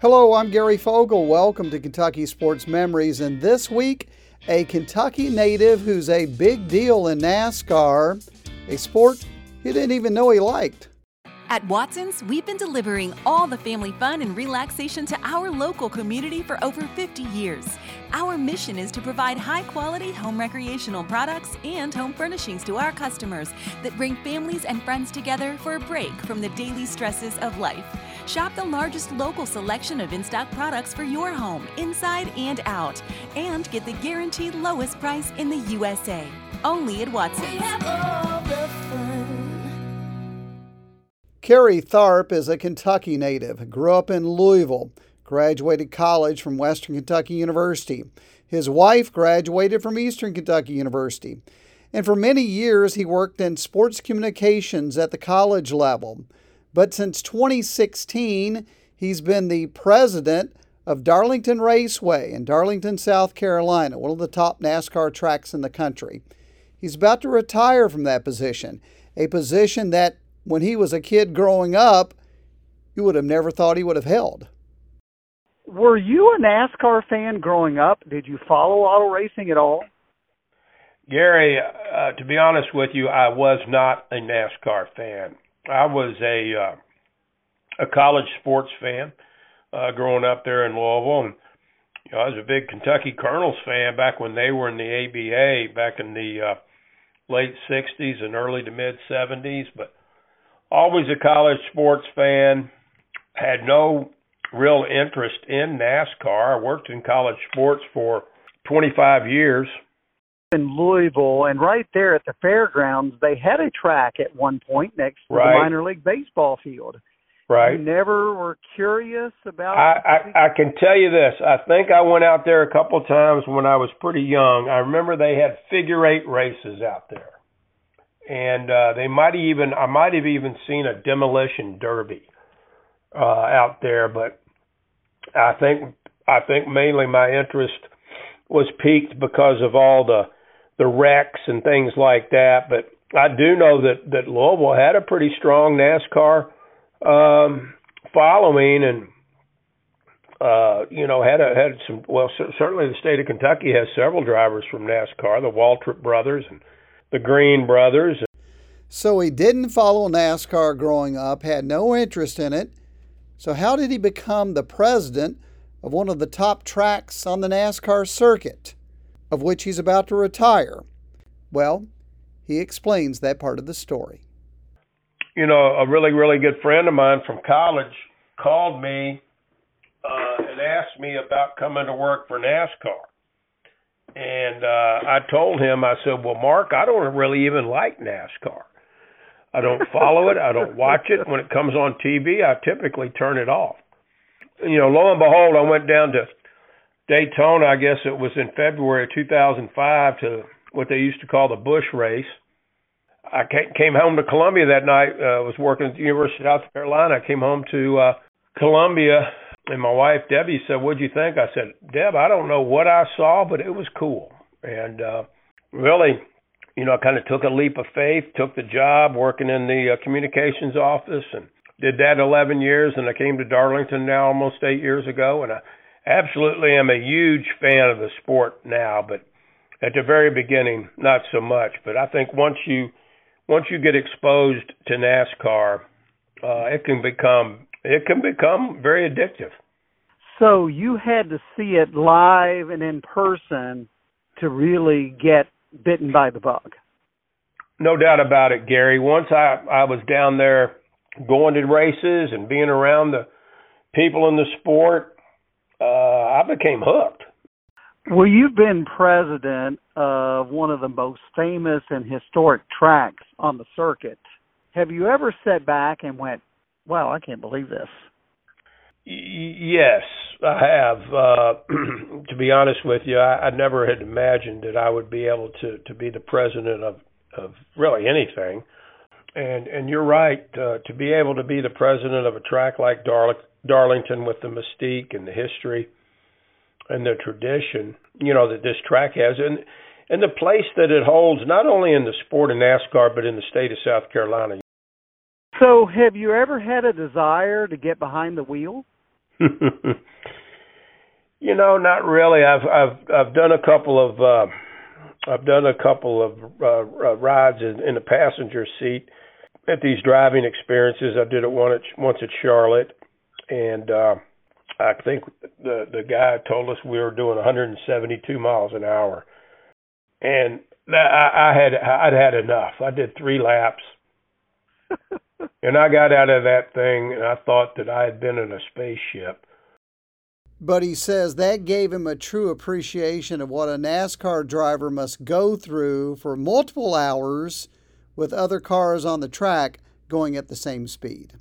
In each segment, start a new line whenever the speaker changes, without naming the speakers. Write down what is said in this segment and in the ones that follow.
Hello, I'm Gary Fogle. Welcome to Kentucky Sports Memories. And this week, a Kentucky native who's a big deal in NASCAR, a sport he didn't even know he liked.
At Watson's, we've been delivering all the family fun and relaxation to our local community for over 50 years. Our mission is to provide high quality home recreational products and home furnishings to our customers that bring families and friends together for a break from the daily stresses of life. Shop the largest local selection of in stock products for your home, inside and out, and get the guaranteed lowest price in the USA. Only at Watson's.
Kerry Tharp is a Kentucky native, grew up in Louisville, graduated college from Western Kentucky University. His wife graduated from Eastern Kentucky University. And for many years, he worked in sports communications at the college level. But since 2016, he's been the president of Darlington Raceway in Darlington, South Carolina, one of the top NASCAR tracks in the country. He's about to retire from that position, a position that when he was a kid growing up, you would have never thought he would have held.
Were you a NASCAR fan growing up? Did you follow auto racing at all?
Gary, uh, to be honest with you, I was not a NASCAR fan. I was a uh, a college sports fan uh, growing up there in Louisville, and you know, I was a big Kentucky Colonels fan back when they were in the ABA back in the uh, late '60s and early to mid '70s. But always a college sports fan. Had no real interest in NASCAR. I worked in college sports for 25 years
in Louisville, and right there at the fairgrounds, they had a track at one point next to
right.
the minor league baseball field.
Right.
You never were curious about.
I, I I can tell you this. I think I went out there a couple times when I was pretty young. I remember they had figure eight races out there, and uh, they might even I might have even seen a demolition derby uh, out there. But I think I think mainly my interest was piqued because of all the the wrecks and things like that. But I do know that that Louisville had a pretty strong NASCAR um, following, and uh, you know had a, had some. Well, certainly the state of Kentucky has several drivers from NASCAR, the Waltrip brothers and the Green brothers.
So he didn't follow NASCAR growing up, had no interest in it. So how did he become the president of one of the top tracks on the NASCAR circuit? Of which he's about to retire. Well, he explains that part of the story.
You know, a really, really good friend of mine from college called me uh, and asked me about coming to work for NASCAR. And uh, I told him, I said, Well, Mark, I don't really even like NASCAR. I don't follow it. I don't watch it. When it comes on TV, I typically turn it off. You know, lo and behold, I went down to Daytona, I guess it was in February of 2005 to what they used to call the Busch race. I came home to Columbia that night. Uh, was working at the University of South Carolina. I came home to uh, Columbia, and my wife Debbie said, "What'd you think?" I said, "Deb, I don't know what I saw, but it was cool." And uh, really, you know, I kind of took a leap of faith, took the job working in the uh, communications office, and did that 11 years. And I came to Darlington now almost eight years ago, and I absolutely am a huge fan of the sport now, but at the very beginning, not so much. But I think once you once you get exposed to NASCAR, uh, it can become it can become very addictive.
So you had to see it live and in person to really get bitten by the bug.
No doubt about it, Gary. Once I I was down there going to races and being around the people in the sport, uh, I became hooked.
Well, you've been president of one of the most famous and historic tracks on the circuit. Have you ever sat back and went, "Wow, I can't believe this"?
Yes, I have. Uh, to be honest with you, I, I never had imagined that I would be able to to be the president of of really anything. And and you're right uh, to be able to be the president of a track like Darlington Darlington with the mystique and the history and the tradition, you know, that this track has and and the place that it holds not only in the sport of NASCAR but in the state of South Carolina.
So, have you ever had a desire to get behind the wheel?
you know, not really. I've I've I've done a couple of uh I've done a couple of uh, uh rides in, in the passenger seat at these driving experiences. I did it one at, once at Charlotte, and uh, I think the the guy told us we were doing 172 miles an hour, and that, I, I had I'd had enough. I did three laps, and I got out of that thing, and I thought that I had been in a spaceship.
But he says that gave him a true appreciation of what a NASCAR driver must go through for multiple hours with other cars on the track going at the same speed.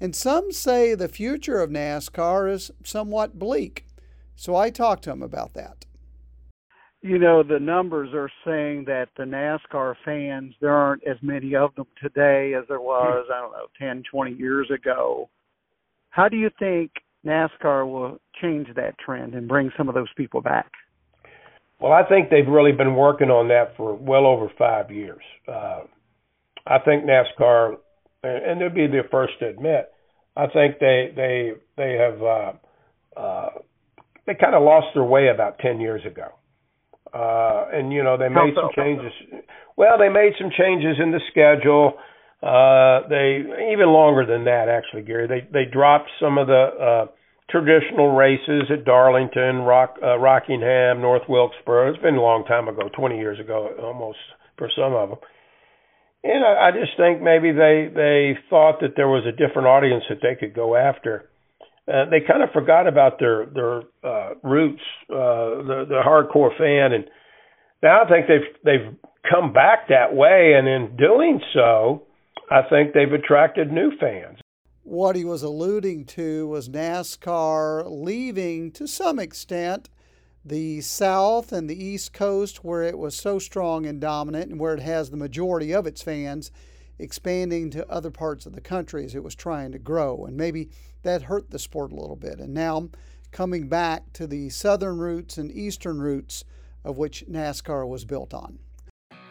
And some say the future of NASCAR is somewhat bleak. So I talked to him about that.
You know, the numbers are saying that the NASCAR fans, there aren't as many of them today as there was, I don't know, 10, 20 years ago. How do you think NASCAR will change that trend and bring some of those people back?
Well, I think they've really been working on that for well over five years. Uh, I think NASCAR, and they'll be the first to admit, I think they they they have uh, uh, they kind of lost their way about ten years ago, uh, and you know they made some changes. Well, they made some changes in the schedule. Uh, they even longer than that, actually, Gary. They they dropped some of the uh, traditional races at Darlington, Rock, uh, Rockingham, North Wilkesboro. It's been a long time ago, 20 years ago, almost for some of them. And I, I just think maybe they they thought that there was a different audience that they could go after. Uh, they kind of forgot about their their uh, roots, uh, the the hardcore fan, and now I think they've they've come back that way, and in doing so, I think they've attracted new fans.
What he was alluding to was NASCAR leaving to some extent the South and the East Coast, where it was so strong and dominant and where it has the majority of its fans, expanding to other parts of the country as it was trying to grow. And maybe that hurt the sport a little bit. And now coming back to the southern roots and eastern roots of which NASCAR was built on.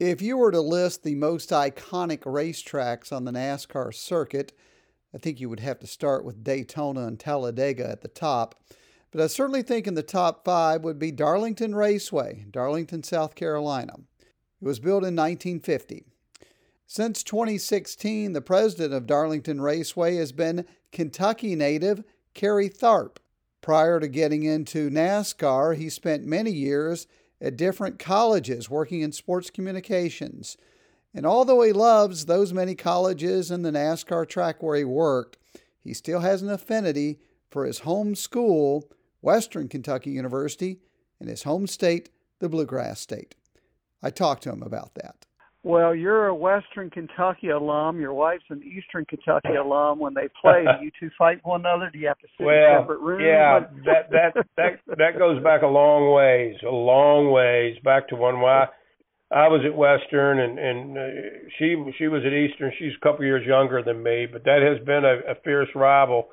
If you were to list the most iconic racetracks on the NASCAR circuit, I think you would have to start with Daytona and Talladega at the top. But I certainly think in the top five would be Darlington Raceway, Darlington, South Carolina. It was built in 1950. Since 2016, the president of Darlington Raceway has been Kentucky native Kerry Tharp. Prior to getting into NASCAR, he spent many years at different colleges working in sports communications. And although he loves those many colleges and the NASCAR track where he worked, he still has an affinity for his home school, Western Kentucky University, and his home state, the Bluegrass State. I talked to him about that.
Well, you're a Western Kentucky alum. Your wife's an Eastern Kentucky alum. When they play, do you two fight one another? Do you have to sit
well,
in separate rooms?
Yeah, that that that that goes back a long ways, a long ways back to when I I was at Western and and uh, she she was at Eastern. She's a couple years younger than me, but that has been a, a fierce rival.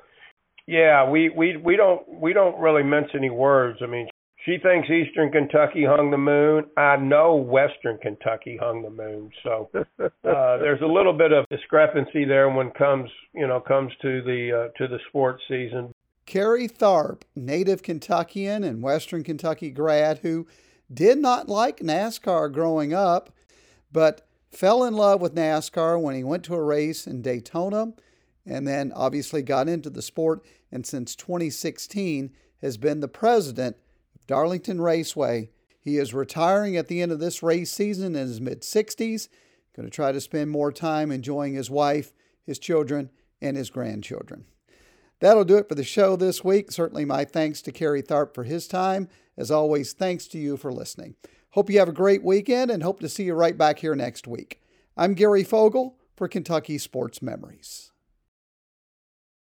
Yeah, we we we don't we don't really mince any words. I mean, she thinks Eastern Kentucky hung the moon. I know Western Kentucky hung the moon. So uh, there's a little bit of discrepancy there when comes you know comes to the uh, to the sports season.
Kerry Tharp, native Kentuckian and Western Kentucky grad who did not like NASCAR growing up, but fell in love with NASCAR when he went to a race in Daytona and then obviously got into the sport and since 2016 has been the president Darlington Raceway. He is retiring at the end of this race season in his mid 60s. Going to try to spend more time enjoying his wife, his children, and his grandchildren. That'll do it for the show this week. Certainly, my thanks to Kerry Tharp for his time. As always, thanks to you for listening. Hope you have a great weekend and hope to see you right back here next week. I'm Gary Fogle for Kentucky Sports Memories.